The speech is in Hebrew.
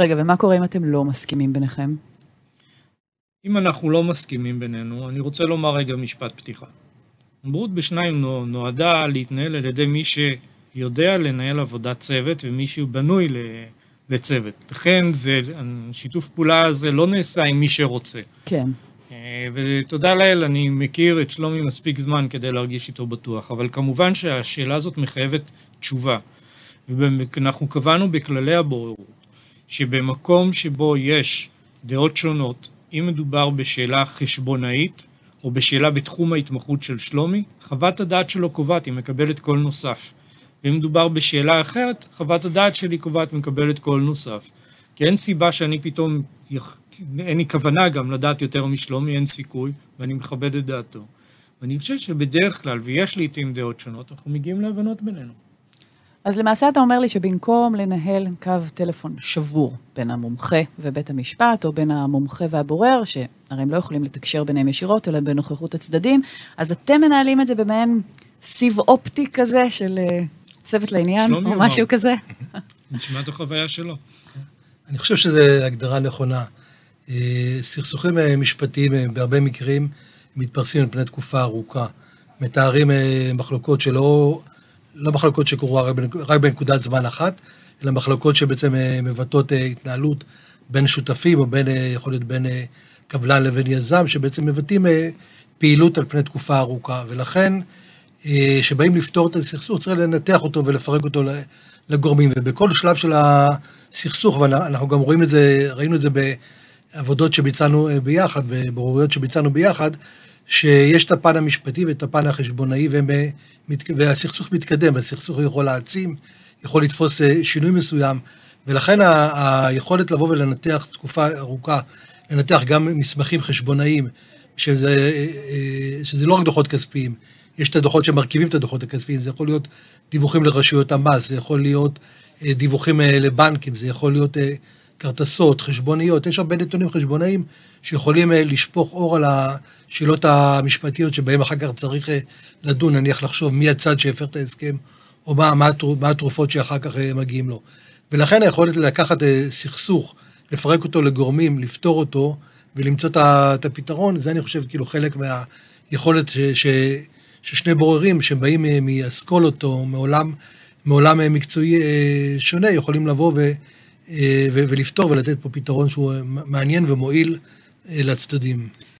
רגע, ומה קורה אם אתם לא מסכימים ביניכם? אם אנחנו לא מסכימים בינינו, אני רוצה לומר רגע משפט פתיחה. ברות בשניים נועדה להתנהל על ידי מי שיודע לנהל עבודת צוות ומי שהוא בנוי לצוות. לכן זה, שיתוף פעולה הזה לא נעשה עם מי שרוצה. כן. ותודה לאל, אני מכיר את שלומי מספיק זמן כדי להרגיש איתו בטוח, אבל כמובן שהשאלה הזאת מחייבת תשובה. ואנחנו קבענו בכללי הבוררות שבמקום שבו יש דעות שונות, אם מדובר בשאלה חשבונאית או בשאלה בתחום ההתמחות של שלומי, חוות הדעת שלו קובעת, היא מקבלת קול נוסף. ואם מדובר בשאלה אחרת, חוות הדעת שלי קובעת ומקבלת קול נוסף. כי אין סיבה שאני פתאום, אין לי כוונה גם לדעת יותר משלומי, אין סיכוי, ואני מכבד את דעתו. ואני חושב שבדרך כלל, ויש לעיתים דעות שונות, אנחנו מגיעים להבנות בינינו. אז למעשה אתה אומר לי שבמקום לנהל קו טלפון שבור בין המומחה ובית המשפט, או בין המומחה והבורר, שהרי הם לא יכולים לתקשר ביניהם ישירות, אלא בנוכחות הצדדים, אז אתם מנהלים את זה במעין סיב אופטי כזה של צוות לעניין, או משהו כזה? נשמע את החוויה שלו. אני חושב שזו הגדרה נכונה. סכסוכים משפטיים בהרבה מקרים מתפרסים על פני תקופה ארוכה. מתארים מחלוקות שלא... לא מחלוקות שקורו רק בנקודת זמן אחת, אלא מחלוקות שבעצם מבטאות התנהלות בין שותפים, או בין, יכול להיות בין קבלן לבין יזם, שבעצם מבטאים פעילות על פני תקופה ארוכה. ולכן, כשבאים לפתור את הסכסוך, צריך לנתח אותו ולפרק אותו לגורמים. ובכל שלב של הסכסוך, ואנחנו גם רואים את זה, ראינו את זה בעבודות שביצענו ביחד, בבוררויות שביצענו ביחד, שיש את הפן המשפטי ואת הפן החשבונאי, והסכסוך מתקדם, והסכסוך יכול להעצים, יכול לתפוס שינוי מסוים, ולכן היכולת לבוא ולנתח תקופה ארוכה, לנתח גם מסמכים חשבונאיים, שזה, שזה לא רק דוחות כספיים, יש את הדוחות שמרכיבים את הדוחות הכספיים, זה יכול להיות דיווחים לרשויות המס, זה יכול להיות דיווחים לבנקים, זה יכול להיות כרטסות, חשבוניות, יש הרבה נתונים חשבונאיים שיכולים לשפוך אור על השאלות המשפטיות שבהם אחר כך צריך לדון, נניח לחשוב מי הצד שהפר את ההסכם, או מה, מה, מה התרופות שאחר כך מגיעים לו. ולכן היכולת לקחת סכסוך, לפרק אותו לגורמים, לפתור אותו ולמצוא את הפתרון, זה אני חושב כאילו חלק מהיכולת ש, ש, ששני בוררים שבאים מאסכולות או מעולם, מעולם מקצועי שונה, יכולים לבוא ו... ולפתור ולתת פה פתרון שהוא מעניין ומועיל לצדדים.